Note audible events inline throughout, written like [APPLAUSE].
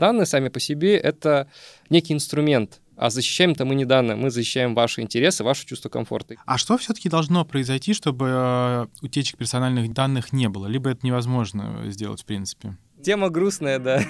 данные сами по себе — это некий инструмент, а защищаем-то мы не данные, мы защищаем ваши интересы, ваше чувство комфорта. А что все-таки должно произойти, чтобы э, утечек персональных данных не было? Либо это невозможно сделать, в принципе? Тема грустная, да.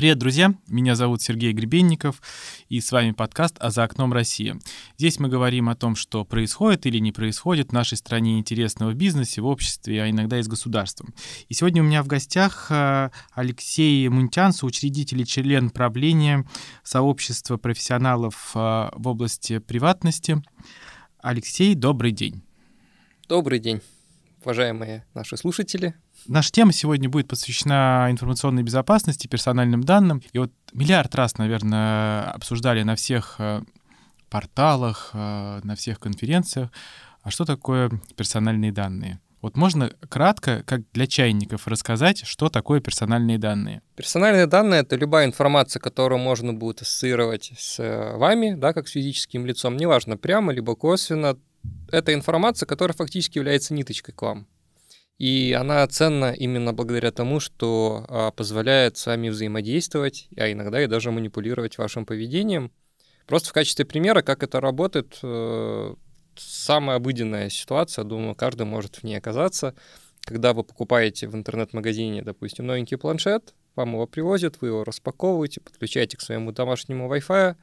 Привет, друзья! Меня зовут Сергей Гребенников, и с вами подкаст «А за окном Россия». Здесь мы говорим о том, что происходит или не происходит в нашей стране интересного в бизнесе, в обществе, а иногда и с государством. И сегодня у меня в гостях э, Алексей Мунтян, соучредитель и член правления сообщества профессионалов э, в области приватности. Алексей, добрый день. Добрый день, уважаемые наши слушатели. Наша тема сегодня будет посвящена информационной безопасности, персональным данным. И вот миллиард раз, наверное, обсуждали на всех э, порталах, э, на всех конференциях, а что такое персональные данные. Вот можно кратко, как для чайников, рассказать, что такое персональные данные? Персональные данные — это любая информация, которую можно будет ассоциировать с э, вами, да, как с физическим лицом, неважно, прямо либо косвенно. Это информация, которая фактически является ниточкой к вам. И она ценна именно благодаря тому, что а, позволяет с вами взаимодействовать, а иногда и даже манипулировать вашим поведением. Просто в качестве примера, как это работает, э, самая обыденная ситуация, думаю, каждый может в ней оказаться, когда вы покупаете в интернет-магазине, допустим, новенький планшет, вам его привозят, вы его распаковываете, подключаете к своему домашнему Wi-Fi,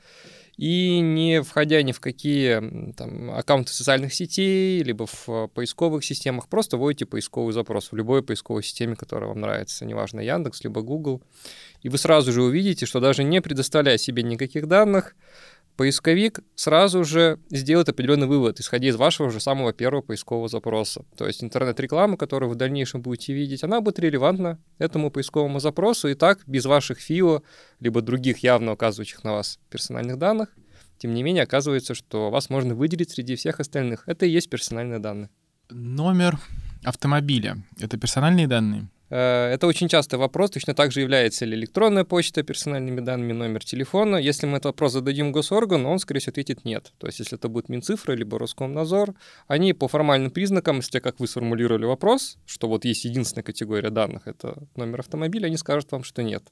и не входя ни в какие там, аккаунты социальных сетей, либо в поисковых системах, просто вводите поисковый запрос в любой поисковой системе, которая вам нравится, неважно, Яндекс, либо Google, и вы сразу же увидите, что даже не предоставляя себе никаких данных, поисковик сразу же сделает определенный вывод, исходя из вашего же самого первого поискового запроса. То есть интернет-реклама, которую вы в дальнейшем будете видеть, она будет релевантна этому поисковому запросу, и так без ваших ФИО, либо других явно указывающих на вас персональных данных, тем не менее оказывается, что вас можно выделить среди всех остальных. Это и есть персональные данные. Номер автомобиля — это персональные данные? Э, это очень частый вопрос, точно так же является ли электронная почта персональными данными, номер телефона. Если мы этот вопрос зададим госоргану, он, скорее всего, ответит нет. То есть, если это будет Минцифра либо Роскомнадзор, они по формальным признакам, если как вы сформулировали вопрос, что вот есть единственная категория данных, это номер автомобиля, они скажут вам, что нет.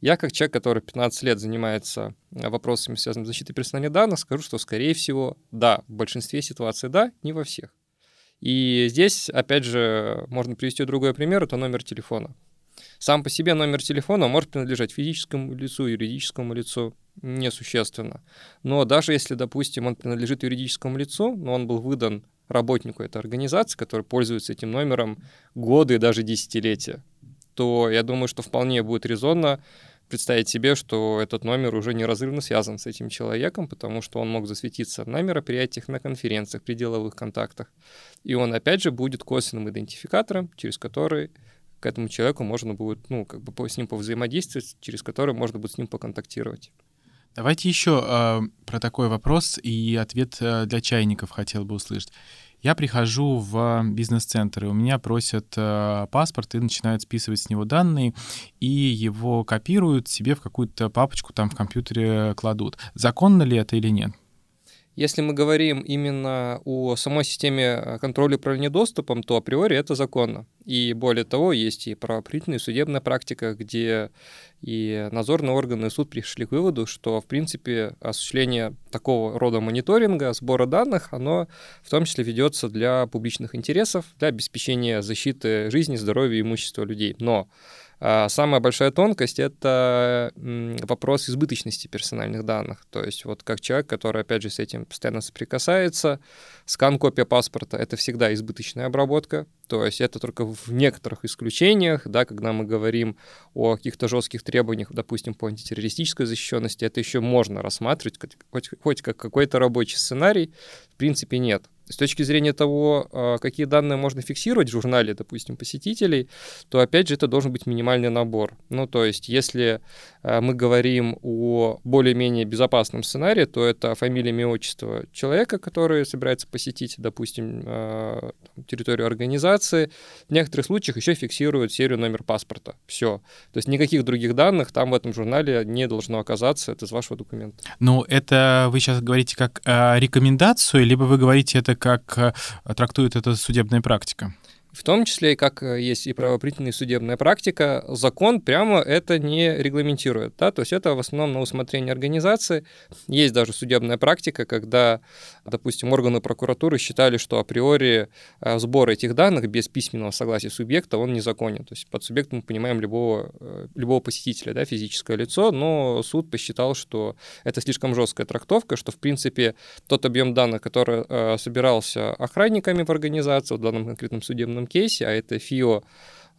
Я, как человек, который 15 лет занимается э, вопросами, связанными с защитой персональных данных, скажу, что, скорее всего, да, в большинстве ситуаций да, не во всех. И здесь, опять же, можно привести другой пример, это номер телефона. Сам по себе номер телефона может принадлежать физическому лицу, юридическому лицу, несущественно. Но даже если, допустим, он принадлежит юридическому лицу, но он был выдан работнику этой организации, который пользуется этим номером годы и даже десятилетия, то я думаю, что вполне будет резонно представить себе, что этот номер уже неразрывно связан с этим человеком, потому что он мог засветиться на мероприятиях, на конференциях, при деловых контактах. И он, опять же, будет косвенным идентификатором, через который к этому человеку можно будет, ну, как бы с ним повзаимодействовать, через который можно будет с ним поконтактировать. Давайте еще э, про такой вопрос и ответ э, для чайников хотел бы услышать. Я прихожу в бизнес-центр, и у меня просят э, паспорт и начинают списывать с него данные, и его копируют себе в какую-то папочку там в компьютере кладут. Законно ли это или нет? Если мы говорим именно о самой системе э, контроля управления доступом, то априори это законно. И более того, есть и правоохранительная и судебная практика, где и надзорные органы и суд пришли к выводу, что, в принципе, осуществление такого рода мониторинга, сбора данных, оно в том числе ведется для публичных интересов, для обеспечения защиты жизни, здоровья и имущества людей. Но самая большая тонкость — это вопрос избыточности персональных данных. То есть вот как человек, который, опять же, с этим постоянно соприкасается, скан-копия паспорта — это всегда избыточная обработка. То есть это только в некоторых исключениях, да, когда мы говорим о каких-то жестких требованиях, допустим, по антитеррористической защищенности, это еще можно рассматривать хоть, хоть как какой-то рабочий сценарий. В принципе, нет. С точки зрения того, а, какие данные можно фиксировать в журнале, допустим, посетителей, то, опять же, это должен быть минимальный набор. Ну, то есть, если а, мы говорим о более-менее безопасном сценарии, то это фамилия, имя, отчество человека, который собирается посетить, допустим, а, территорию организации. В некоторых случаях еще фиксируют серию номер паспорта. Все. То есть никаких других данных там в этом журнале не должно оказаться. Это из вашего документа. Ну, это вы сейчас говорите как э, рекомендацию, либо вы говорите это как э, трактует это судебная практика? В том числе, как э, есть и правоприменительная судебная практика, закон прямо это не регламентирует. Да? То есть это в основном на усмотрение организации. Есть даже судебная практика, когда, допустим, органы прокуратуры считали, что априори э, сбор этих данных без письменного согласия субъекта, он незаконен. То есть под субъектом мы понимаем любого, э, любого посетителя, да, физическое лицо, но суд посчитал, что это слишком жесткая трактовка, что, в принципе, тот объем данных, который собирался охранниками в организации, в данном конкретном судебном данном кейсе, а это ФИО,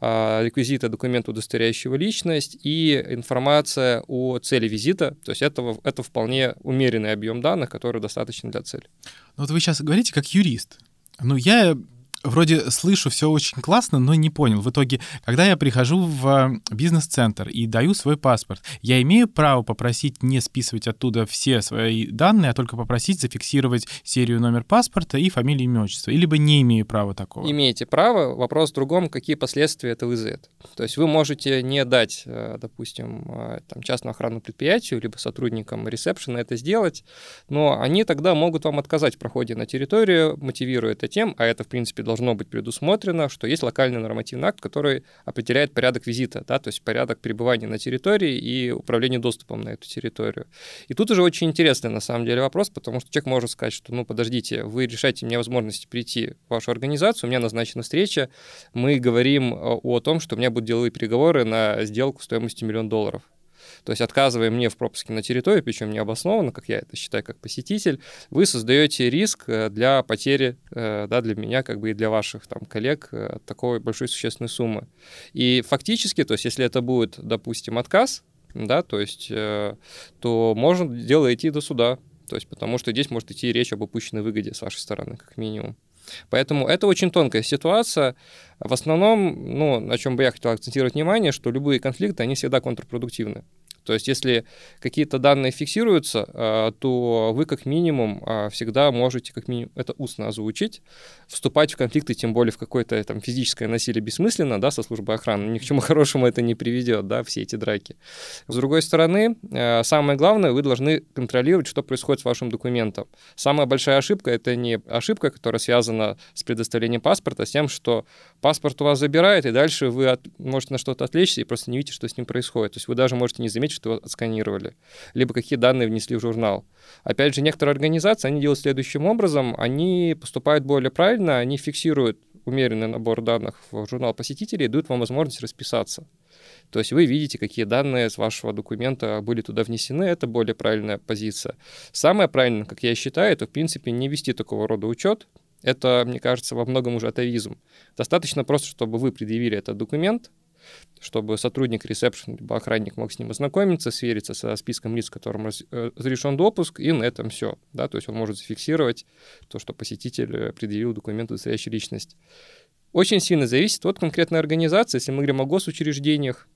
а, реквизиты документа, удостоверяющего личность, и информация о цели визита. То есть это, это вполне умеренный объем данных, который достаточно для цели. Ну вот вы сейчас говорите как юрист. Ну, я вроде слышу все очень классно, но не понял. В итоге, когда я прихожу в э, бизнес-центр и даю свой паспорт, я имею право попросить не списывать оттуда все свои данные, а только попросить зафиксировать серию номер паспорта и фамилию, имя, отчество. Либо не имею права такого. Имеете право. Вопрос в другом, какие последствия это вызовет. То есть вы можете не дать, э, допустим, э, там, частному охранному предприятию, либо сотрудникам ресепшена это сделать, но они тогда могут вам отказать в проходе на территорию, мотивируя это тем, а это, в принципе, должно быть предусмотрено, что есть локальный нормативный акт, который определяет порядок визита, да, то есть порядок пребывания на территории и управления доступом на эту территорию. И тут уже очень интересный на самом деле вопрос, потому что человек может сказать, что, ну, подождите, вы решаете мне возможность прийти в вашу организацию, у меня назначена встреча, мы говорим о том, что у меня будут деловые переговоры на сделку стоимостью миллион долларов. То есть отказывая мне в пропуске на территорию, причем необоснованно, как я это считаю как посетитель, вы создаете риск э, для потери, э, да, для меня, как бы и для ваших там коллег э, такой большой существенной суммы. И фактически, то есть если это будет, допустим, отказ, да, то есть, то можно дело идти до суда, то есть потому что здесь может идти речь об упущенной выгоде с вашей стороны, как минимум. Поэтому это очень тонкая ситуация. В основном, ну, на чем бы я хотел акцентировать внимание, что любые конфликты, они всегда контрпродуктивны. То есть если какие-то данные фиксируются, а, то вы как минимум а, всегда можете как минимум это устно озвучить, вступать в конфликты, тем более в какое-то там физическое насилие бессмысленно, да, со службой охраны. Ни к чему [LAUGHS] хорошему это не приведет, да, все эти драки. С другой стороны, а, самое главное, вы должны контролировать, что происходит с вашим документом. Самая большая ошибка — это не ошибка, которая связана с предоставлением паспорта, с тем, что паспорт у вас забирает, и дальше вы можете на что-то отвлечься и просто не видите, что с ним происходит. То есть вы даже можете не заметить, что отсканировали, либо какие данные внесли в журнал. Опять же, некоторые организации, они делают следующим образом, они поступают более правильно, они фиксируют умеренный набор данных в журнал посетителей и дают вам возможность расписаться. То есть вы видите, какие данные с вашего документа были туда внесены, это более правильная позиция. Самое правильное, как я считаю, это, в принципе, не вести такого рода учет, это, мне кажется, во многом уже атовизм. Достаточно просто, чтобы вы предъявили этот документ, чтобы сотрудник ресепшн либо охранник мог с ним ознакомиться, свериться со списком лиц, которым э, разрешен допуск, и на этом все. Да? То есть он может зафиксировать то, что посетитель э, предъявил документ, удостоверяющий личность. Очень сильно зависит от конкретной организации. Если мы говорим о госучреждениях,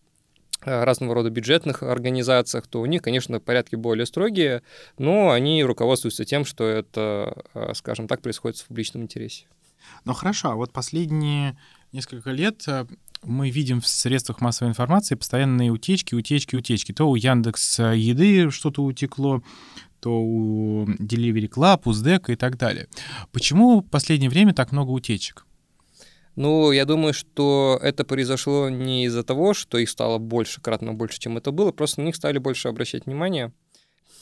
э, разного рода бюджетных организациях, то у них, конечно, порядки более строгие, но они руководствуются тем, что это, скажем так, происходит в публичном интересе. Ну хорошо, а вот последние несколько лет мы видим в средствах массовой информации постоянные утечки, утечки, утечки. То у Яндекс Еды что-то утекло, то у Delivery Club, у СДЭКа и так далее. Почему в последнее время так много утечек? Ну, я думаю, что это произошло не из-за того, что их стало больше, кратно больше, чем это было, просто на них стали больше обращать внимание.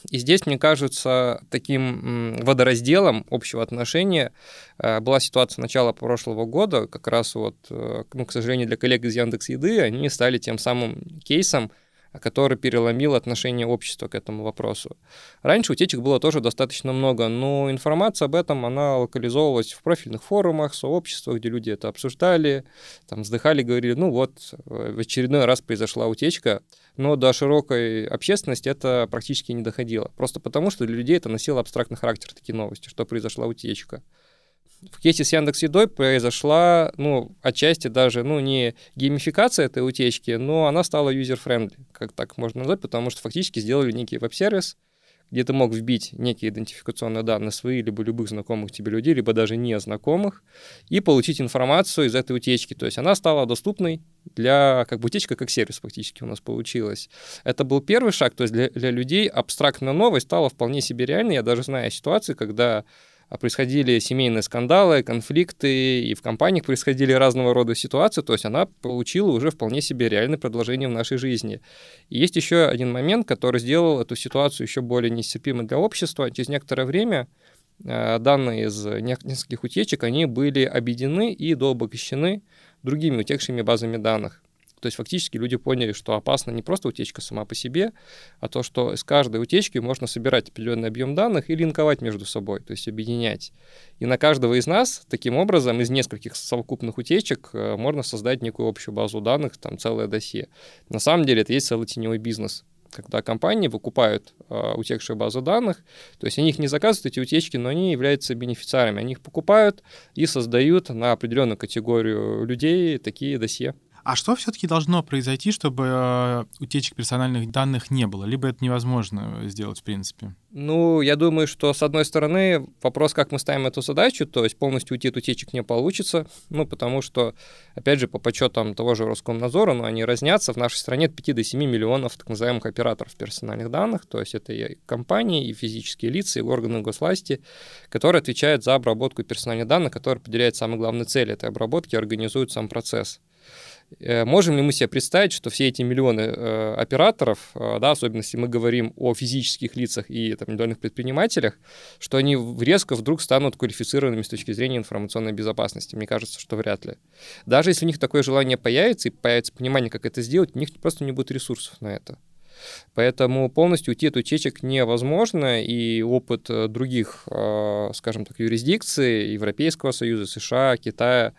И здесь, мне кажется, таким водоразделом общего отношения э, была ситуация начала прошлого года, как раз вот, э, ну, к сожалению, для коллег из Яндекс Еды, они стали тем самым кейсом, который переломил отношение общества к этому вопросу. Раньше утечек было тоже достаточно много, но информация об этом, она локализовывалась в профильных форумах, сообществах, где люди это обсуждали, там вздыхали, говорили, ну вот, в очередной раз произошла утечка, но до широкой общественности это практически не доходило. Просто потому, что для людей это носило абстрактный характер, такие новости, что произошла утечка. В кейсе с Яндекс Едой произошла, ну, отчасти даже, ну, не геймификация этой утечки, но она стала user-friendly, как так можно назвать, потому что фактически сделали некий веб-сервис, где ты мог вбить некие идентификационные данные свои, либо любых знакомых тебе людей, либо даже незнакомых, и получить информацию из этой утечки. То есть она стала доступной для, как бы, утечка как сервис фактически у нас получилась. Это был первый шаг, то есть для, для людей абстрактная новость стала вполне себе реальной. Я даже знаю ситуации, когда происходили семейные скандалы, конфликты, и в компаниях происходили разного рода ситуации, то есть она получила уже вполне себе реальное продолжение в нашей жизни. И есть еще один момент, который сделал эту ситуацию еще более нестерпимой для общества. Через некоторое время э, данные из нескольких утечек, они были объединены и дообогащены другими утекшими базами данных. То есть фактически люди поняли, что опасна не просто утечка сама по себе, а то, что с каждой утечки можно собирать определенный объем данных и линковать между собой, то есть объединять. И на каждого из нас таким образом из нескольких совокупных утечек э, можно создать некую общую базу данных, там целое досье. На самом деле это есть целый теневой бизнес когда компании выкупают э, утекшие базы данных, то есть они их не заказывают, эти утечки, но они являются бенефициарами. Они их покупают и создают на определенную категорию людей такие досье. А что все-таки должно произойти, чтобы э, утечек персональных данных не было? Либо это невозможно сделать, в принципе? Ну, я думаю, что, с одной стороны, вопрос, как мы ставим эту задачу, то есть полностью уйти от утечек не получится, ну, потому что, опять же, по подсчетам того же Роскомнадзора, ну, они разнятся, в нашей стране от 5 до 7 миллионов так называемых операторов персональных данных, то есть это и компании, и физические лица, и органы госвласти, которые отвечают за обработку персональных данных, которые определяют самые главные цели этой обработки, организуют сам процесс. Э, можем ли мы себе представить, что все эти миллионы э, операторов, э, да, особенно если мы говорим о физических лицах и там, индивидуальных предпринимателях, что они резко вдруг станут квалифицированными с точки зрения информационной безопасности? Мне кажется, что вряд ли. Даже если у них такое желание появится и появится понимание, как это сделать, у них просто не будет ресурсов на это. Поэтому полностью уйти от утечек невозможно, и опыт э, других, э, скажем так, юрисдикций, Европейского Союза, США, Китая,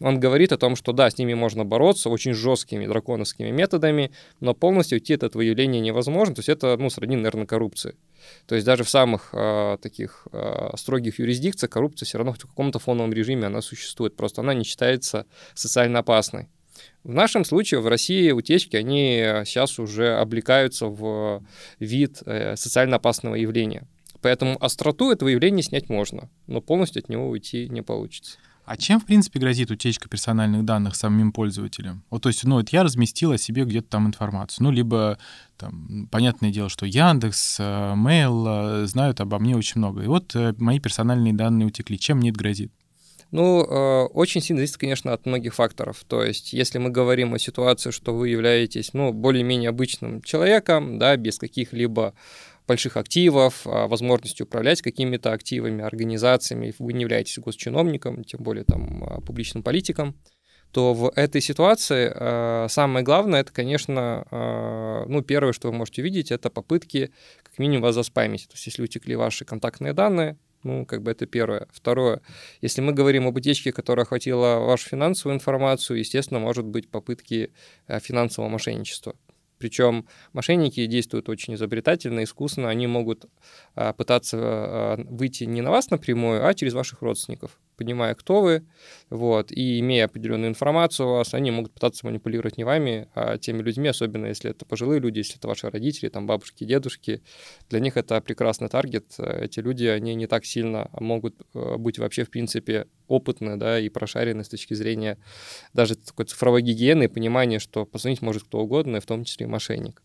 он говорит о том, что да, с ними можно бороться очень жесткими драконовскими методами, но полностью уйти от этого явления невозможно, то есть это, ну, сродни, наверное, коррупции. То есть даже в самых э, таких э, строгих юрисдикциях коррупция все равно в каком-то фоновом режиме она существует, просто она не считается социально опасной. В нашем случае в России утечки, они сейчас уже облекаются в вид э, социально опасного явления. Поэтому остроту этого явления снять можно, но полностью от него уйти не получится. А чем, в принципе, грозит утечка персональных данных самим пользователям? Вот, то есть, ну, вот я разместил о себе где-то там информацию. Ну, либо, там, понятное дело, что Яндекс, э, Mail э, знают обо мне очень много. И вот мои персональные данные утекли. Чем мне это грозит? Ну, э, очень сильно зависит, конечно, от многих факторов. То есть, если мы говорим о ситуации, что вы являетесь, ну, более-менее обычным человеком, да, без каких-либо больших активов, а, возможности управлять какими-то активами, организациями, вы не являетесь госчиновником, тем более там а, публичным политиком, то в этой ситуации э, самое главное, это, конечно, э, ну, первое, что вы можете увидеть, это попытки как минимум вас заспамить. То есть, если утекли ваши контактные данные, ну, как бы это первое. Второе, если мы говорим об утечке, которая охватила вашу финансовую информацию, естественно, может быть попытки э, финансового мошенничества. Причем мошенники действуют очень изобретательно, искусно. Они могут а, пытаться а, выйти не на вас напрямую, а через ваших родственников понимая, кто вы, вот, и имея определенную информацию о вас, они могут пытаться манипулировать не вами, а теми людьми, особенно если это пожилые люди, если это ваши родители, там бабушки, дедушки. Для них это прекрасный таргет. Эти люди, они не так сильно могут э, быть вообще, в принципе, опытны, да, и прошарены с точки зрения даже такой цифровой гигиены и понимания, что позвонить может кто угодно, в том числе и мошенник.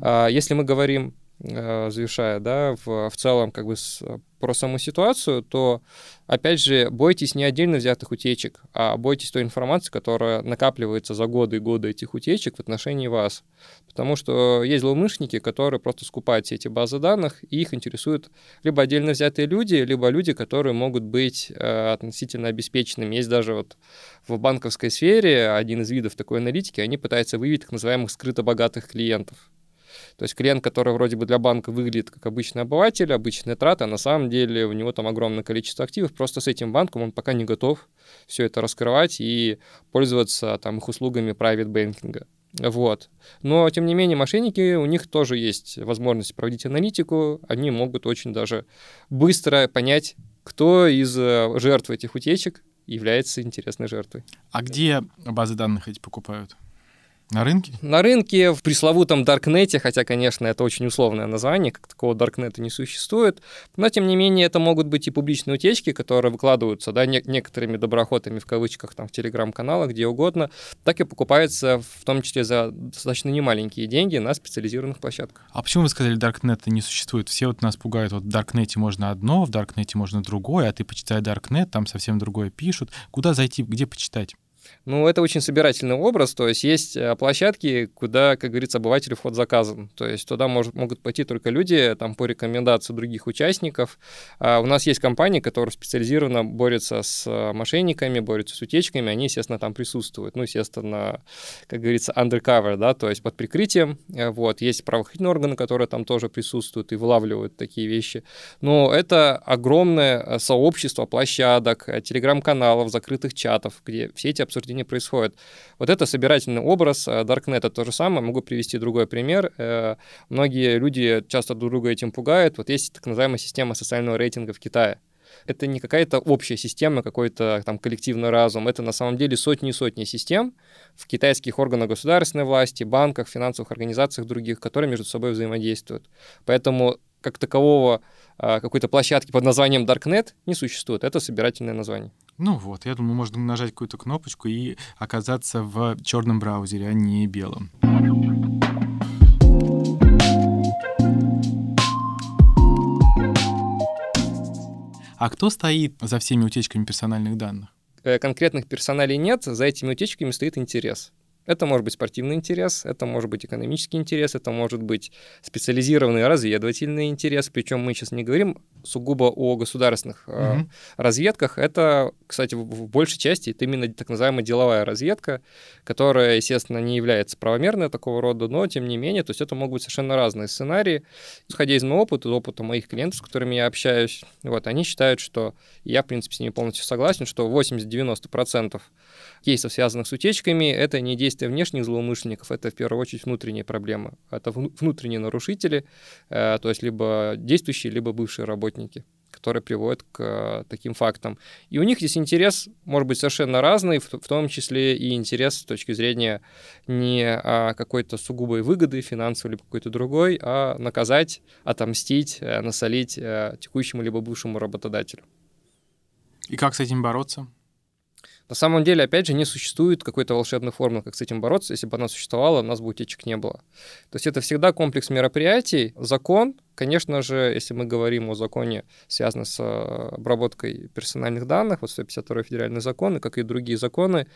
А если мы говорим завершая, да, в, в целом как бы с, про саму ситуацию, то, опять же, бойтесь не отдельно взятых утечек, а бойтесь той информации, которая накапливается за годы и годы этих утечек в отношении вас. Потому что есть злоумышленники, которые просто скупают все эти базы данных, и их интересуют либо отдельно взятые люди, либо люди, которые могут быть э, относительно обеспеченными. Есть даже вот в банковской сфере один из видов такой аналитики, они пытаются выявить так называемых скрыто богатых клиентов. То есть клиент, который вроде бы для банка выглядит как обычный обыватель, обычная трата, а на самом деле у него там огромное количество активов, просто с этим банком он пока не готов все это раскрывать и пользоваться там их услугами private banking. Вот. Но, тем не менее, мошенники, у них тоже есть возможность проводить аналитику, они могут очень даже быстро понять, кто из э, жертв этих утечек является интересной жертвой. А где базы данных эти покупают? На рынке? На рынке, в пресловутом Даркнете, хотя, конечно, это очень условное название, как такого Даркнета не существует, но, тем не менее, это могут быть и публичные утечки, которые выкладываются, да, не- некоторыми доброхотами, в кавычках, там, в телеграм-каналах, где угодно, так и покупаются, в том числе за достаточно немаленькие деньги на специализированных площадках. А почему вы сказали, Даркнета не существует? Все вот нас пугают, вот в Даркнете можно одно, в Даркнете можно другое, а ты почитай Даркнет, там совсем другое пишут. Куда зайти, где почитать? Ну, это очень собирательный образ, то есть есть э, площадки, куда, как говорится, обывателю вход заказан, то есть туда может, могут пойти только люди там по рекомендации других участников. А у нас есть компании, которые специализированно борются с э, мошенниками, борются с утечками, они, естественно, там присутствуют, ну, естественно, как говорится, undercover, да, то есть под прикрытием, э, вот, есть правоохранительные органы, которые там тоже присутствуют и вылавливают такие вещи, но это огромное сообщество площадок, телеграм-каналов, закрытых чатов, где все эти обсуждения происходят. Вот это собирательный образ Даркнета то же самое. Могу привести другой пример. Э, Многие люди часто друг друга этим пугают. Вот есть так называемая система социального рейтинга в Китае. Это не какая-то общая система, какой-то там коллективный разум. Это на самом деле сотни и сотни систем в китайских органах государственной власти, банках, финансовых организациях других, которые между собой взаимодействуют. Поэтому как такового а, какой-то площадки под названием Darknet не существует. Это собирательное название. Ну вот, я думаю, можно нажать какую-то кнопочку и оказаться в черном браузере, а не белом. А кто стоит за всеми утечками персональных данных? Э, Конкретных персоналей нет, за этими утечками стоит интерес. Это может быть спортивный интерес, это может быть экономический интерес, это может быть специализированный разведывательный интерес. Причем мы сейчас не говорим сугубо о государственных Мгм. разведках. Это, кстати, в, большей части это именно так называемая деловая разведка, которая, естественно, не является правомерной такого рода, но тем не менее, то есть это могут быть совершенно разные сценарии. Исходя из моего опыта, из опыта моих клиентов, с которыми я общаюсь, вот, они считают, что я, в принципе, с ними полностью согласен, что 80-90% кейсов, связанных с утечками, это не действия внешних злоумышленников, это в первую очередь внутренние проблемы. Это вну- внутренние нарушители, э, то есть либо действующие, либо бывшие работники которые приводят к э, таким фактам. И у них здесь интерес может быть совершенно разный, в, том числе и интерес с точки зрения не а, какой-то сугубой выгоды финансовой либо какой-то другой, а наказать, отомстить, э, насолить текущему либо бывшему работодателю. И как с этим бороться? На самом деле, опять же, не существует какой-то волшебной формулы, как с этим бороться. Если бы она существовала, у нас бы утечек не было. То есть это всегда комплекс мероприятий. Закон, конечно же, если мы говорим о законе, связанном с э, обработкой персональных данных, вот 152 федеральный закон, и как и другие законы,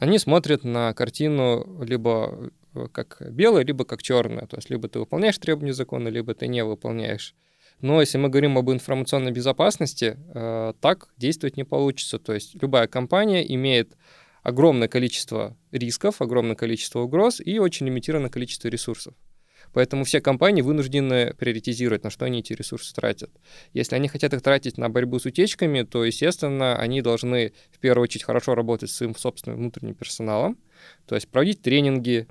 они смотрят на картину либо э, как белое, либо как черное. То есть либо ты выполняешь требования закона, либо ты не выполняешь. Но если мы говорим об информационной безопасности, э, так действовать не получится. То есть любая компания имеет огромное количество рисков, огромное количество угроз и очень лимитированное количество ресурсов. Поэтому все компании вынуждены приоритизировать, на что они эти ресурсы тратят. Если они хотят их тратить на борьбу с утечками, то, естественно, они должны в первую очередь хорошо работать с своим собственным внутренним персоналом, то есть проводить тренинги,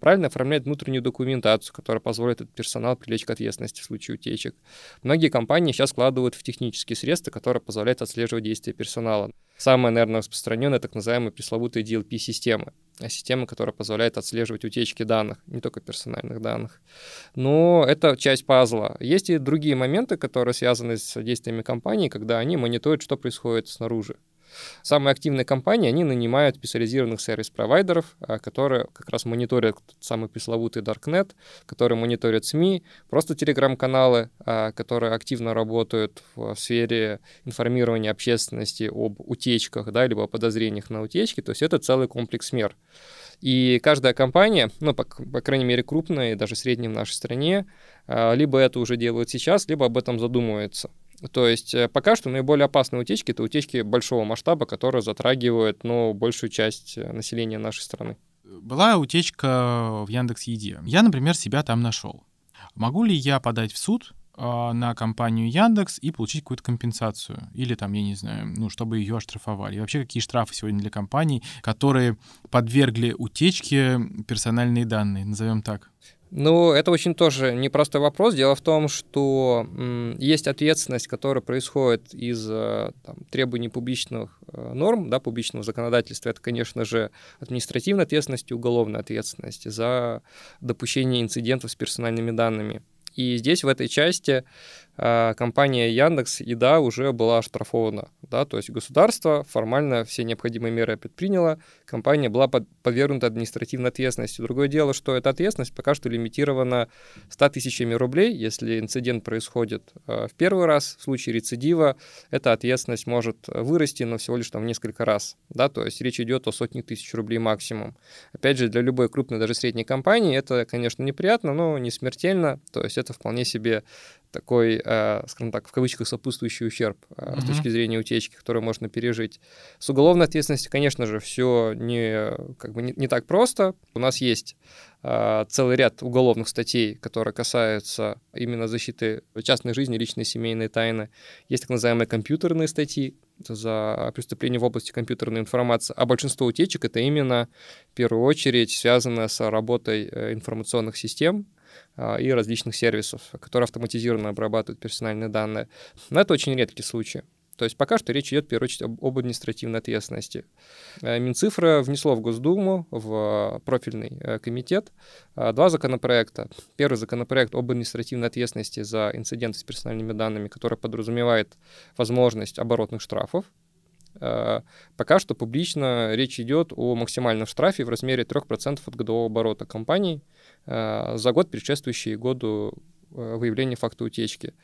правильно оформлять внутреннюю документацию, которая позволит этот персонал привлечь к ответственности в случае утечек. Многие компании сейчас вкладывают в технические средства, которые позволяют отслеживать действия персонала. Самая, наверное, распространенная так называемая пресловутая DLP-система. Система, которая позволяет отслеживать утечки данных, не только персональных данных. Но это часть пазла. Есть и другие моменты, которые связаны с действиями компании, когда они мониторят, что происходит снаружи. Самые активные компании, они нанимают специализированных сервис-провайдеров, а, которые как раз мониторят самый пресловутый Darknet, которые мониторят СМИ, просто телеграм-каналы, а, которые активно работают в сфере информирования общественности об утечках, да, либо о подозрениях на утечки. То есть это целый комплекс мер. И каждая компания, ну, по, по крайней мере, крупная и даже средняя в нашей стране, а, либо это уже делают сейчас, либо об этом задумывается. То есть э, пока что наиболее опасные утечки — это утечки большого масштаба, которые затрагивают ну, большую часть э, населения нашей страны. Была утечка в Яндекс Еде. Я, например, себя там нашел. Могу ли я подать в суд а, на компанию Яндекс и получить какую-то компенсацию. Или там, я не знаю, ну, чтобы ее оштрафовали. И вообще, какие штрафы сегодня для компаний, которые подвергли утечке персональные данные, назовем так? Ну, это очень тоже непростой вопрос. Дело в том, что есть ответственность, которая происходит из э, там, требований публичных э, норм, да, публичного законодательства. Это, конечно же, административная ответственность и уголовная ответственность за допущение инцидентов с персональными данными. И здесь в этой части компания Яндекс Еда уже была оштрафована. Да? То есть государство формально все необходимые меры предприняло, компания была подвергнута административной ответственности. Другое дело, что эта ответственность пока что лимитирована 100 тысячами рублей. Если инцидент происходит а, в первый раз, в случае рецидива, эта ответственность может вырасти, но всего лишь там в несколько раз. Да? То есть речь идет о сотне тысяч рублей максимум. Опять же, для любой крупной, даже средней компании это, конечно, неприятно, но не смертельно. То есть это вполне себе такой, э, скажем так, в кавычках сопутствующий ущерб mm-hmm. с точки зрения утечки, который можно пережить. С уголовной ответственностью, конечно же, все не, как бы не, не так просто. У нас есть э, целый ряд уголовных статей, которые касаются именно защиты частной жизни, личной семейной тайны. Есть так называемые компьютерные статьи за преступление в области компьютерной информации, а большинство утечек это именно в первую очередь связано с работой информационных систем, и различных сервисов, которые автоматизированно обрабатывают персональные данные. Но это очень редкий случай. То есть пока что речь идет, в первую очередь, об, об административной ответственности. Э, Минцифра внесло в Госдуму, в профильный э, комитет, э, два законопроекта. Первый законопроект об административной ответственности за инциденты с персональными данными, который подразумевает возможность оборотных штрафов. Пока что публично речь идет о максимальном штрафе в размере 3% от годового оборота компании – Э, за год, предшествующий году э, выявления факта утечки.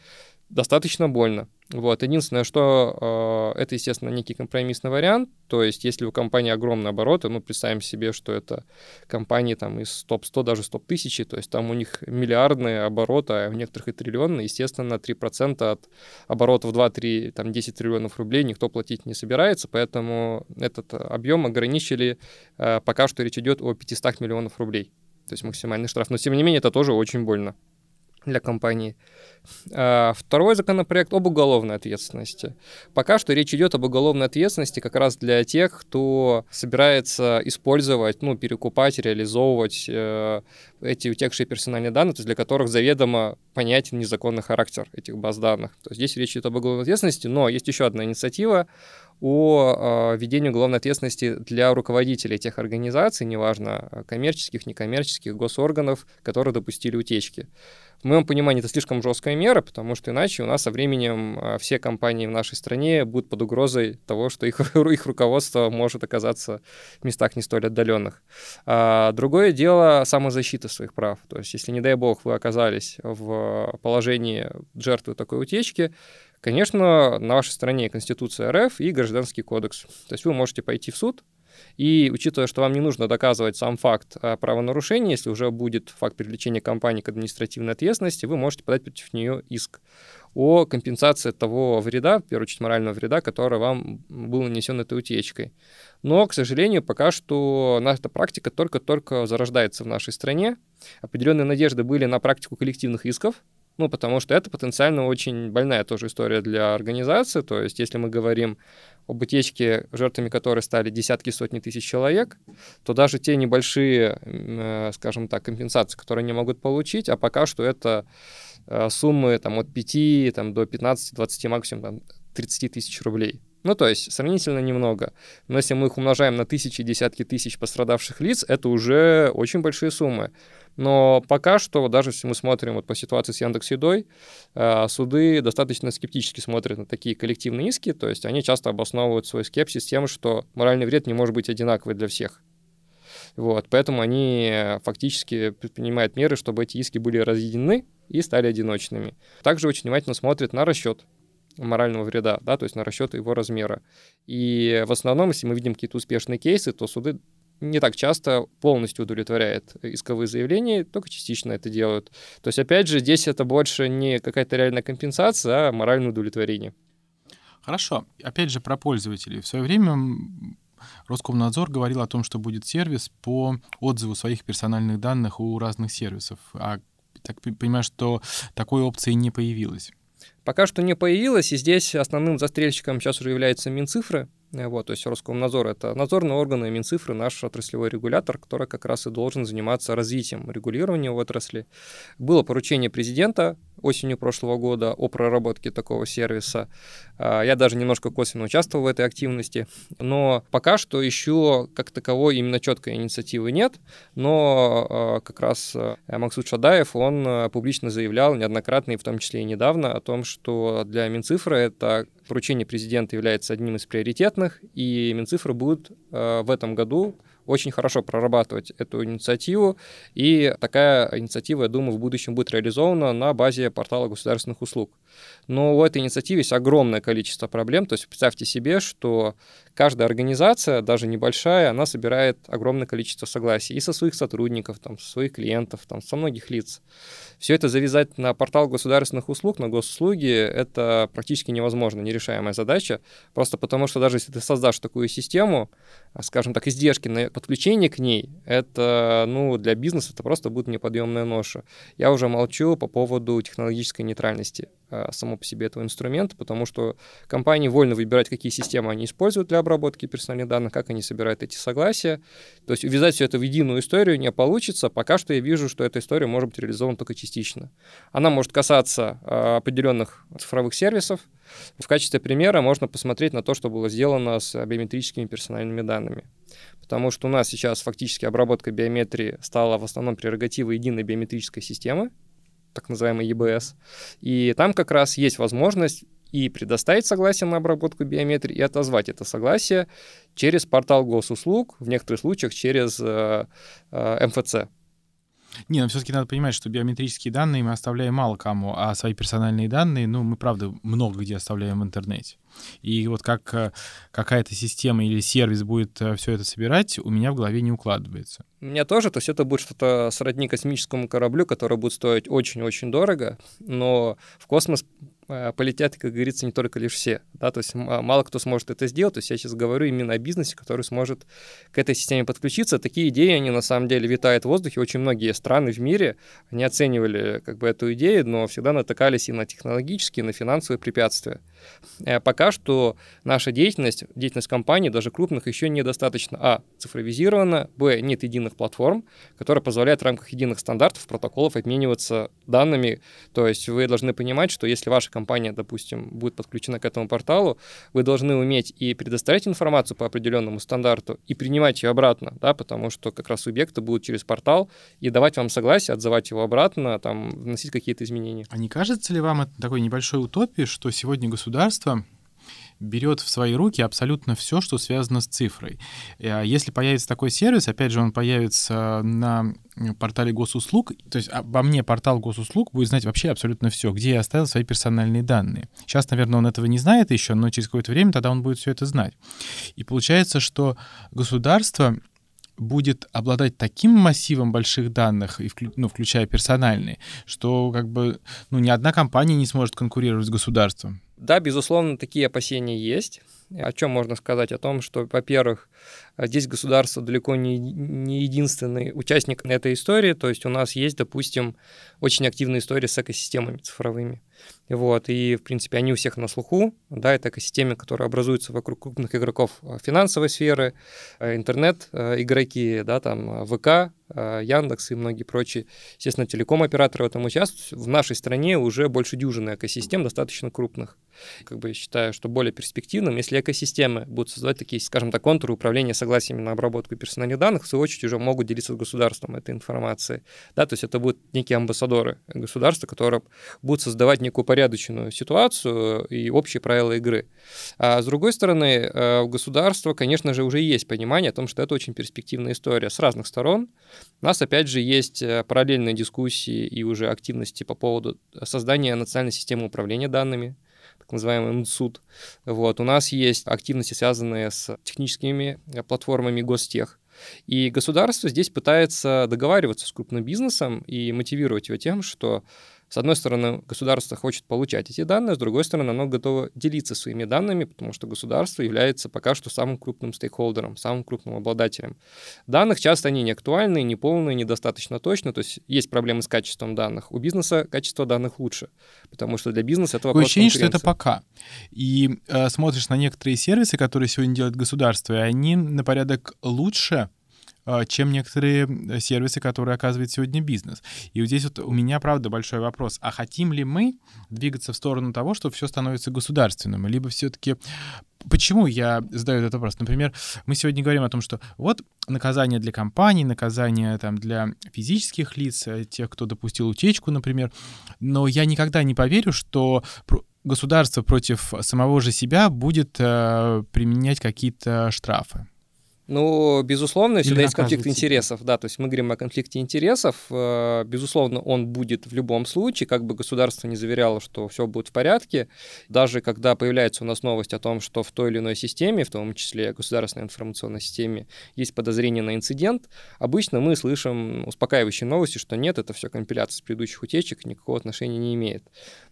Достаточно больно. Вот. Единственное, что э, это, естественно, некий компромиссный вариант. То есть, если у компании огромные обороты, ну, представим себе, что это компании там из топ-100, даже топ-1000, то есть там у них миллиардные обороты, а у некоторых и триллионные, естественно, 3% от оборотов 2-3, там 10 триллионов рублей никто платить не собирается, поэтому этот объем ограничили, э, пока что речь идет о 500 миллионов рублей то есть максимальный штраф. Но, тем не менее, это тоже очень больно для компании. А, второй законопроект об уголовной ответственности. Пока что речь идет об уголовной ответственности как раз для тех, кто собирается использовать, ну, перекупать, реализовывать э, эти утекшие персональные данные, то есть для которых заведомо понятен незаконный характер этих баз данных. То есть здесь речь идет об уголовной ответственности, но есть еще одна инициатива о введении уголовной ответственности для руководителей тех организаций, неважно, а, коммерческих, некоммерческих, госорганов, которые допустили утечки. В моем понимании это слишком жесткая мера, потому что иначе у нас со временем а, все компании в нашей стране будут под угрозой того, что их, [LAUGHS] их руководство может оказаться в местах не столь отдаленных. А другое дело самозащита своих прав. То есть, если, не дай бог, вы оказались в положении жертвы такой утечки, Конечно, на вашей стороне Конституция РФ и Гражданский кодекс. То есть вы можете пойти в суд, и учитывая, что вам не нужно доказывать сам факт правонарушения, если уже будет факт привлечения компании к административной ответственности, вы можете подать против нее иск о компенсации того вреда, в первую очередь морального вреда, который вам был нанесен этой утечкой. Но, к сожалению, пока что наша практика только-только зарождается в нашей стране. Определенные надежды были на практику коллективных исков, ну, потому что это потенциально очень больная тоже история для организации. То есть, если мы говорим об утечке, жертвами которой стали десятки, сотни тысяч человек, то даже те небольшие, э, скажем так, компенсации, которые они могут получить, а пока что это э, суммы там, от 5 там, до 15-20, максимум там, 30 тысяч рублей. Ну, то есть сравнительно немного. Но если мы их умножаем на тысячи, десятки тысяч пострадавших лиц, это уже очень большие суммы. Но пока что, даже если мы смотрим вот по ситуации с Яндекс.Едой, э, суды достаточно скептически смотрят на такие коллективные иски, то есть они часто обосновывают свой скепсис тем, что моральный вред не может быть одинаковый для всех. Вот, поэтому они фактически предпринимают меры, чтобы эти иски были разъединены и стали одиночными. Также очень внимательно смотрят на расчет морального вреда, да, то есть на расчет его размера. И в основном, если мы видим какие-то успешные кейсы, то суды не так часто полностью удовлетворяет исковые заявления, только частично это делают. То есть, опять же, здесь это больше не какая-то реальная компенсация, а моральное удовлетворение. Хорошо. Опять же, про пользователей. В свое время Роскомнадзор говорил о том, что будет сервис по отзыву своих персональных данных у разных сервисов. А так понимаю, что такой опции не появилось. Пока что не появилось, и здесь основным застрельщиком сейчас уже является Минцифры, Вот, то есть Роскомнадзор — это надзорные органы Минцифры, наш отраслевой регулятор, который как раз и должен заниматься развитием регулирования в отрасли. Было поручение президента осенью прошлого года о проработке такого сервиса. А, я даже немножко косвенно участвовал в этой активности, но пока что еще как таковой именно четкой инициативы нет, но а, как раз э, Максут Шадаев, он э, публично заявлял неоднократно, и в том числе и недавно, о том, что для Минцифры это поручение президента является одним из приоритетных, и Минцифры будет э, в этом году очень хорошо прорабатывать эту инициативу, и такая инициатива, я думаю, в будущем будет реализована на базе портала государственных услуг. Но у этой инициативы есть огромное количество проблем, то есть представьте себе, что каждая организация, даже небольшая, она собирает огромное количество согласий и со своих сотрудников, там, со своих клиентов, там, со многих лиц. Все это завязать на портал государственных услуг, на госуслуги, это практически невозможно, нерешаемая задача, просто потому что даже если ты создашь такую систему, скажем так, издержки на подключение к ней, это, ну, для бизнеса это просто будет неподъемная ноша. Я уже молчу по поводу технологической нейтральности а, само по себе этого инструмента, потому что компании вольно выбирать, какие системы они используют для обработки персональных данных, как они собирают эти согласия. То есть увязать все это в единую историю не получится. Пока что я вижу, что эта история может быть реализована только частично. Она может касаться а, определенных цифровых сервисов. В качестве примера можно посмотреть на то, что было сделано с биометрическими персональными данными. Потому что у нас сейчас фактически обработка биометрии стала в основном прерогативой единой биометрической системы, так называемой ЕБС. И там как раз есть возможность и предоставить согласие на обработку биометрии, и отозвать это согласие через портал госуслуг, в некоторых случаях через э, э, МФЦ. Не, но все-таки надо понимать, что биометрические данные мы оставляем мало кому, а свои персональные данные, ну, мы, правда, много где оставляем в интернете. И вот как э, какая-то система или сервис будет э, все это собирать, у меня в голове не укладывается. У меня тоже, то есть это будет что-то сродни космическому кораблю, который будет стоить очень-очень дорого, но в космос Э, полетят, как говорится, не только лишь все, да, то есть мало кто сможет это сделать, то есть я сейчас говорю именно о бизнесе, который сможет к этой системе подключиться. Такие идеи, они на самом деле витают в воздухе, очень многие страны в мире, они оценивали как бы эту идею, но всегда натыкались и на технологические, и на финансовые препятствия. Э, пока что наша деятельность, деятельность компаний, даже крупных, еще недостаточно, а, цифровизирована, б, нет единых платформ, которые позволяют в рамках единых стандартов, протоколов обмениваться данными, то есть вы должны понимать, что если ваша компания, допустим, будет подключена к этому порталу, вы должны уметь и предоставлять информацию по определенному стандарту, и принимать ее обратно, да, потому что как раз субъекты будут через портал и давать вам согласие, отзывать его обратно, там, вносить какие-то изменения. А не кажется ли вам это такой небольшой утопией, что сегодня государство берет в свои руки абсолютно все, что связано с цифрой. А если появится такой сервис, опять же, он появится на портале госуслуг, то есть обо мне портал госуслуг будет знать вообще абсолютно все, где я оставил свои персональные данные. Сейчас, наверное, он этого не знает еще, но через какое-то время тогда он будет все это знать. И получается, что государство будет обладать таким массивом больших данных, и ну, включая персональные, что как бы ну, ни одна компания не сможет конкурировать с государством. Да, безусловно, такие опасения есть. О чем можно сказать? О том, что, во-первых, здесь государство далеко не, не единственный участник этой истории. То есть у нас есть, допустим, очень активная история с экосистемами цифровыми. Вот, и, в принципе, они у всех на слуху. Да, это экосистемы, которые образуются вокруг крупных игроков финансовой сферы, интернет-игроки, да, там, ВК, Яндекс и многие прочие. Естественно, телеком-операторы в этом участвуют. В нашей стране уже больше дюжины экосистем достаточно крупных. Как бы я считаю, что более перспективным, если экосистемы будут создавать такие, скажем так, контуры управления согласиями на обработку персональных данных, в свою очередь уже могут делиться с государством этой информацией. Да, то есть это будут некие амбассадоры государства, которые будут создавать некую порядочную ситуацию и общие правила игры. А с другой стороны, э, у государства, конечно же, уже есть понимание о том, что это очень перспективная история с разных сторон. У нас, опять же, есть э, параллельные дискуссии и уже активности по поводу создания национальной системы управления данными, называемый НСУД. Вот. У нас есть активности, связанные с техническими э, платформами гостех. И государство здесь пытается договариваться с крупным бизнесом и мотивировать его тем, что С одной стороны, государство хочет получать эти данные, с другой стороны, оно готово делиться своими данными, потому что государство является пока что самым крупным стейкхолдером, самым крупным обладателем. Данных часто они не актуальны, не полные, недостаточно точно, то есть есть проблемы с качеством данных. У бизнеса качество данных лучше, потому что для бизнеса это вопрос ощущение, что это пока. И э, смотришь на некоторые сервисы, которые сегодня делает государство, и они на порядок лучше, чем некоторые э, сервисы, которые оказывает сегодня бизнес. И вот здесь вот у меня, правда, большой вопрос. А хотим ли мы двигаться в сторону того, что все становится государственным? Либо все-таки Почему я задаю этот вопрос? Например, мы сегодня говорим о том, что вот наказание для компаний, наказание там для физических лиц, э, тех, кто допустил утечку, например, но я никогда не поверю, что государство против самого же себя будет э, применять какие-то штрафы. Ну, безусловно, Или всегда есть конфликт интересов, да, то есть мы говорим о конфликте интересов, э, безусловно, он будет в любом случае, как бы государство не заверяло, что все будет в порядке, даже когда появляется у нас новость о том, что в той или иной системе, в том числе государственной информационной системе, есть подозрение на инцидент, обычно мы слышим успокаивающие новости, что нет, это все компиляция с предыдущих утечек, никакого отношения не имеет.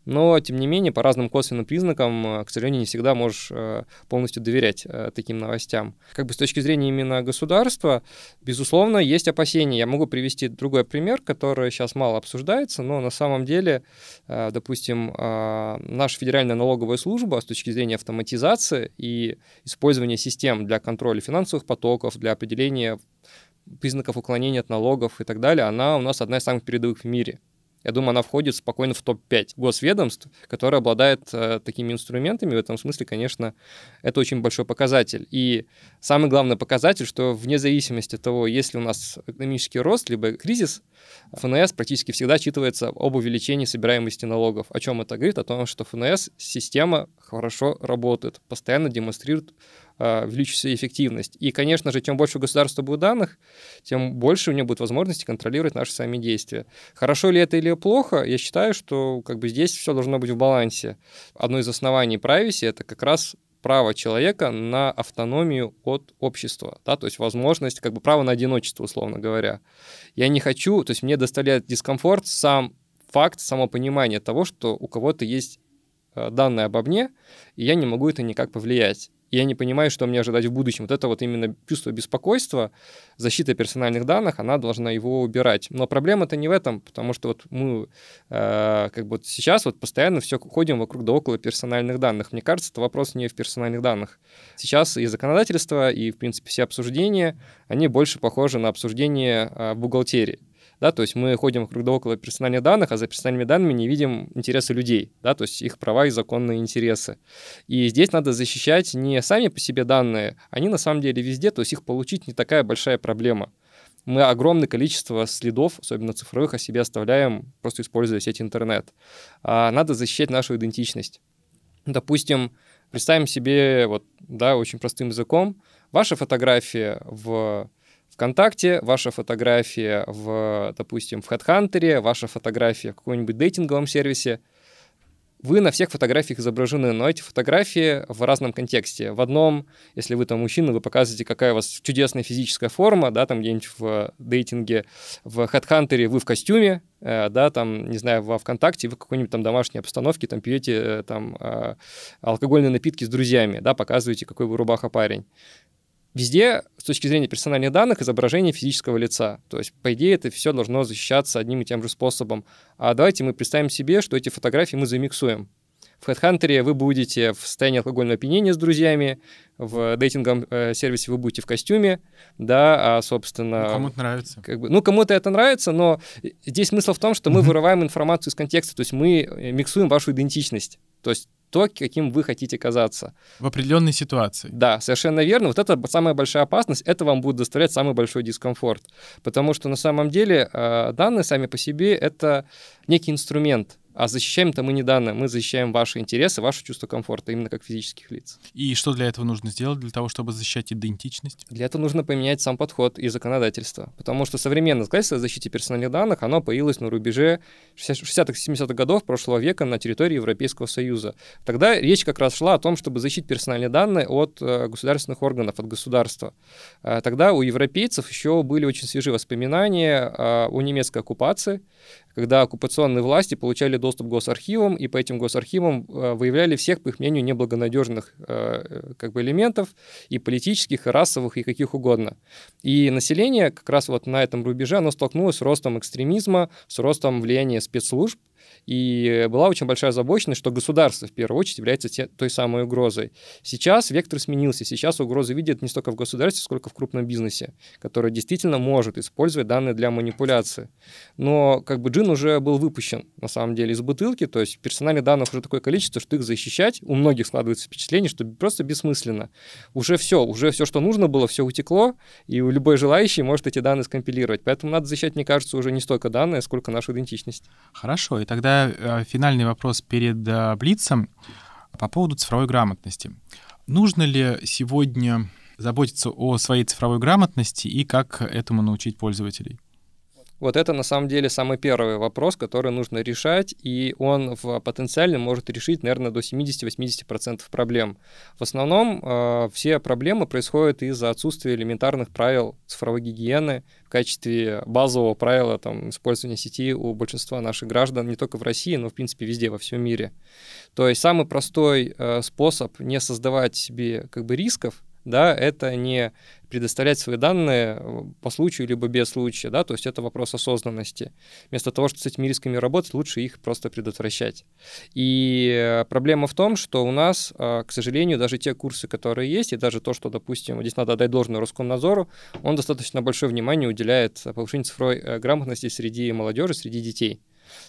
Но, тем не менее, по разным косвенным признакам, э, к сожалению, не всегда можешь э, полностью доверять таким новостям. Как бы с точки зрения именно государства, безусловно, есть опасения. Я могу привести другой пример, который сейчас мало обсуждается, но на самом деле, э, допустим, э, наша Федеральная налоговая служба с точки зрения автоматизации и использования систем для контроля финансовых потоков, для определения признаков уклонения от налогов и так далее, она у нас одна из самых передовых в мире. Я думаю, она входит спокойно в топ-5 госведомств, которые обладают э, такими инструментами. В этом смысле, конечно, это очень большой показатель. И самый главный показатель, что вне зависимости от того, есть ли у нас экономический рост, либо кризис, ФНС практически всегда отчитывается об увеличении собираемости налогов. О чем это говорит? О том, что ФНС-система хорошо работает, постоянно демонстрирует э, увеличивающуюся эффективность. И, конечно же, чем больше у государства будет данных, тем больше у него будет возможности контролировать наши сами действия. Хорошо ли это или плохо? Я считаю, что как бы здесь все должно быть в балансе. Одно из оснований privacy — это как раз право человека на автономию от общества, да, то есть возможность, как бы право на одиночество, условно говоря. Я не хочу, то есть мне доставляет дискомфорт сам факт, само понимание того, что у кого-то есть э, данные обо мне, и я не могу это никак повлиять я не понимаю, что мне ожидать в будущем. Вот это вот именно чувство беспокойства, защита персональных данных, она должна его убирать. Но проблема-то не в этом, потому что вот мы э, как бы вот сейчас вот постоянно все ходим вокруг да около персональных данных. Мне кажется, это вопрос не в персональных данных. Сейчас и законодательство, и, в принципе, все обсуждения, они больше похожи на обсуждение э, бухгалтерии да, то есть мы ходим вокруг да около персональных данных, а за персональными данными не видим интересы людей, да, то есть их права и законные интересы. И здесь надо защищать не сами по себе данные, они на самом деле везде, то есть их получить не такая большая проблема. Мы огромное количество следов, особенно цифровых, о себе оставляем, просто используя сеть интернет. А надо защищать нашу идентичность. Допустим, представим себе, вот, да, очень простым языком, ваша фотография в ВКонтакте, ваша фотография в, допустим, в HeadHunter, ваша фотография в каком-нибудь дейтинговом сервисе. Вы на всех фотографиях изображены, но эти фотографии в разном контексте. В одном, если вы там мужчина, вы показываете, какая у вас чудесная физическая форма, да, там где-нибудь в дейтинге, в HeadHunter вы в костюме, э, да, там, не знаю, во ВКонтакте вы в какой-нибудь там домашней обстановке там пьете э, там э, алкогольные напитки с друзьями, да, показываете, какой вы рубаха парень. Везде, с точки зрения персональных данных, изображение физического лица. То есть, по идее, это все должно защищаться одним и тем же способом. А давайте мы представим себе, что эти фотографии мы замиксуем. В HeadHunter вы будете в состоянии алкогольного опьянения с друзьями, в дейтинговом э, сервисе вы будете в костюме, да, а, собственно... Ну, кому-то нравится. Как бы, ну, кому-то это нравится, но здесь смысл в том, что мы вырываем информацию из контекста, то есть мы э, миксуем вашу идентичность. То есть то, каким вы хотите казаться. В определенной ситуации. Да, совершенно верно. Вот это самая большая опасность, это вам будет доставлять самый большой дискомфорт. Потому что на самом деле э, данные сами по себе — это некий инструмент. А защищаем-то мы не данные, мы защищаем ваши интересы, ваше чувство комфорта, именно как физических лиц. И что для этого нужно сделать, для того, чтобы защищать идентичность? Для этого нужно поменять сам подход и законодательство. Потому что современное законодательство о защите персональных данных, оно появилось на рубеже 60-70-х годов прошлого века на территории Европейского Союза. Тогда речь как раз шла о том, чтобы защитить персональные данные от э, государственных органов, от государства. Э, тогда у европейцев еще были очень свежие воспоминания э, о немецкой оккупации, когда оккупационные власти получали доступ к госархивам, и по этим госархивам э, выявляли всех, по их мнению, неблагонадежных э, как бы элементов, и политических, и расовых, и каких угодно. И население как раз вот на этом рубеже, оно столкнулось с ростом экстремизма, с ростом влияния спецслужб, и была очень большая озабоченность, что государство в первую очередь является те, той самой угрозой. Сейчас вектор сменился. Сейчас угрозы видят не столько в государстве, сколько в крупном бизнесе, который действительно может использовать данные для манипуляции. Но как бы джин уже был выпущен, на самом деле, из бутылки, то есть персональных данных уже такое количество, что их защищать у многих складывается впечатление, что просто бессмысленно. Уже все, уже все, что нужно было, все утекло, и любой желающий может эти данные скомпилировать. Поэтому надо защищать, мне кажется, уже не столько данные, сколько нашу идентичность. Хорошо, и тогда э, финальный вопрос перед э, Блицем по поводу цифровой грамотности. Нужно ли сегодня заботиться о своей цифровой грамотности и как этому научить пользователей? Вот это на самом деле самый первый вопрос, который нужно решать, и он в потенциально может решить, наверное, до 70-80% проблем. В основном э, все проблемы происходят из-за отсутствия элементарных правил цифровой гигиены в качестве базового правила там, использования сети у большинства наших граждан, не только в России, но в принципе везде, во всем мире. То есть самый простой э, способ не создавать себе как бы рисков, да, это не предоставлять свои данные э, по случаю либо без случая, да, то есть это вопрос осознанности. Вместо того, чтобы с этими рисками работать, лучше их просто предотвращать. И э, проблема в том, что у нас, э, к сожалению, даже те курсы, которые есть, и даже то, что, допустим, здесь надо отдать должное Роскомнадзору, он достаточно большое внимание уделяет повышению цифровой грамотности среди молодежи, среди детей.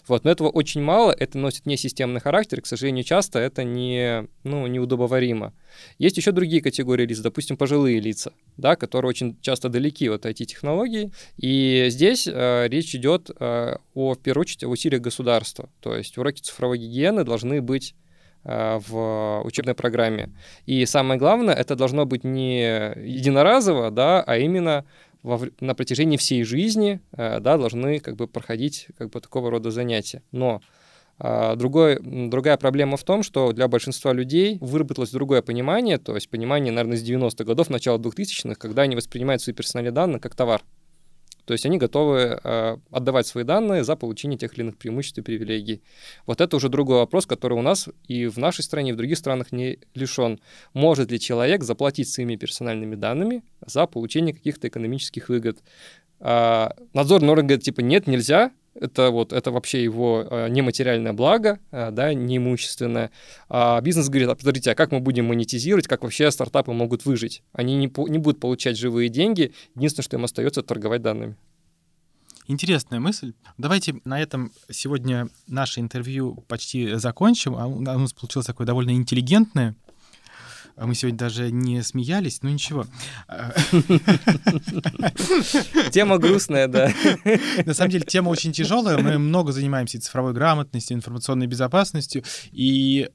Вот, но этого очень мало, это носит не системный характер, к сожалению, часто это не, ну, неудобоваримо. Есть еще другие категории лиц, допустим, пожилые лица, да, которые очень часто далеки от IT-технологий, и здесь э, речь идет э, о, в первую очередь, о усилиях государства, то есть уроки цифровой гигиены должны быть э, в учебной программе. И самое главное, это должно быть не единоразово, да, а именно во, на протяжении всей жизни э, да, должны как бы проходить как бы такого рода занятия. Но а, Другой, другая проблема в том, что для большинства людей выработалось другое понимание, то есть понимание, наверное, с 90-х годов, начала 2000-х, когда они воспринимают свои персональные данные как товар. То есть они готовы э, отдавать свои данные за получение тех или иных преимуществ и привилегий. Вот это уже другой вопрос, который у нас и в нашей стране, и в других странах не лишен. Может ли человек заплатить своими персональными данными за получение каких-то экономических выгод? А, надзорный орган говорит, типа, нет, нельзя, это вот это вообще его э, нематериальное благо, э, да, неимущественное. А бизнес говорит, а подождите, а как мы будем монетизировать, как вообще стартапы могут выжить? Они не, не будут получать живые деньги, единственное, что им остается, торговать данными. Интересная мысль. Давайте на этом сегодня наше интервью почти закончим. А у нас получилось такое довольно интеллигентное. А мы сегодня даже не смеялись, но ничего. Тема грустная, да. На самом деле тема очень тяжелая. Мы много занимаемся цифровой грамотностью, информационной безопасностью. И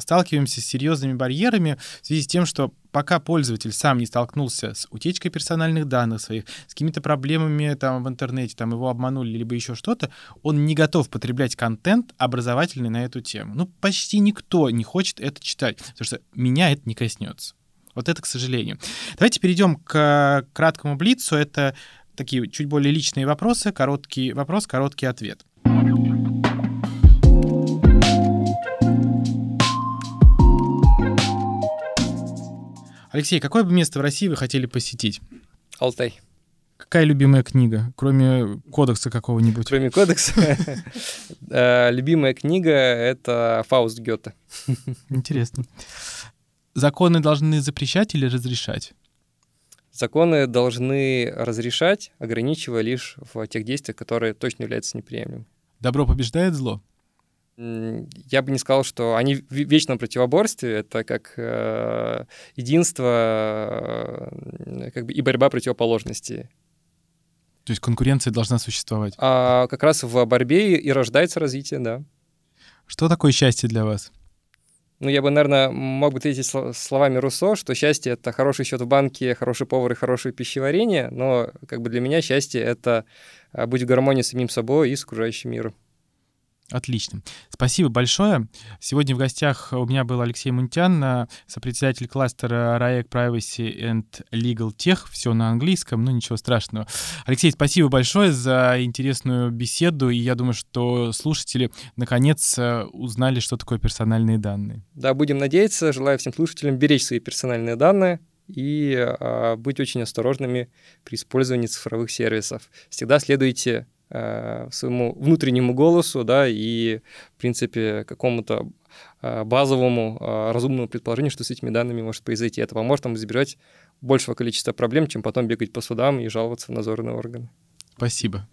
сталкиваемся с серьезными барьерами в связи с тем, что пока пользователь сам не столкнулся с утечкой персональных данных своих, с какими-то проблемами там в интернете, там его обманули, либо еще что-то, он не готов потреблять контент образовательный на эту тему. Ну, почти никто не хочет это читать, потому что меня это не коснется. Вот это, к сожалению. Давайте перейдем к краткому блицу. Это такие чуть более личные вопросы. Короткий вопрос, короткий ответ. Алексей, какое бы место в России вы хотели посетить? Алтай. Какая любимая книга, кроме кодекса какого-нибудь? Кроме кодекса? [LAUGHS] Э, любимая книга — это «Фауст Гёте». [LAUGHS] Интересно. Законы должны запрещать или разрешать? Законы должны разрешать, ограничивая лишь в тех действиях, которые точно являются неприемлемыми. Добро побеждает зло? Я бы не сказал, что они в вечном противоборстве. Это как э, единство э, как бы и борьба противоположностей. То есть конкуренция должна существовать? А как раз в борьбе и рождается развитие, да. Что такое счастье для вас? Ну, я бы, наверное, мог бы ответить словами Руссо, что счастье — это хороший счет в банке, хороший повар и хорошее пищеварение, но как бы для меня счастье — это а, быть в гармонии с самим собой и с окружающим миром. Отлично. Спасибо большое. Сегодня в гостях у меня был Алексей Мунтян, сопредседатель кластера RAEC Privacy and Legal Tech. Все на английском, но ничего страшного. Алексей, спасибо большое за интересную беседу. И я думаю, что слушатели наконец э, узнали, что такое персональные данные. Да, будем надеяться. Желаю всем слушателям беречь свои персональные данные и а, быть очень осторожными при использовании цифровых сервисов. Всегда следуйте Э, своему внутреннему голосу, да, и, в принципе, какому-то э, базовому э, разумному предположению, что с этими данными может произойти. Это поможет нам избежать большего количества проблем, чем потом бегать по судам и жаловаться в надзорные органы. Спасибо.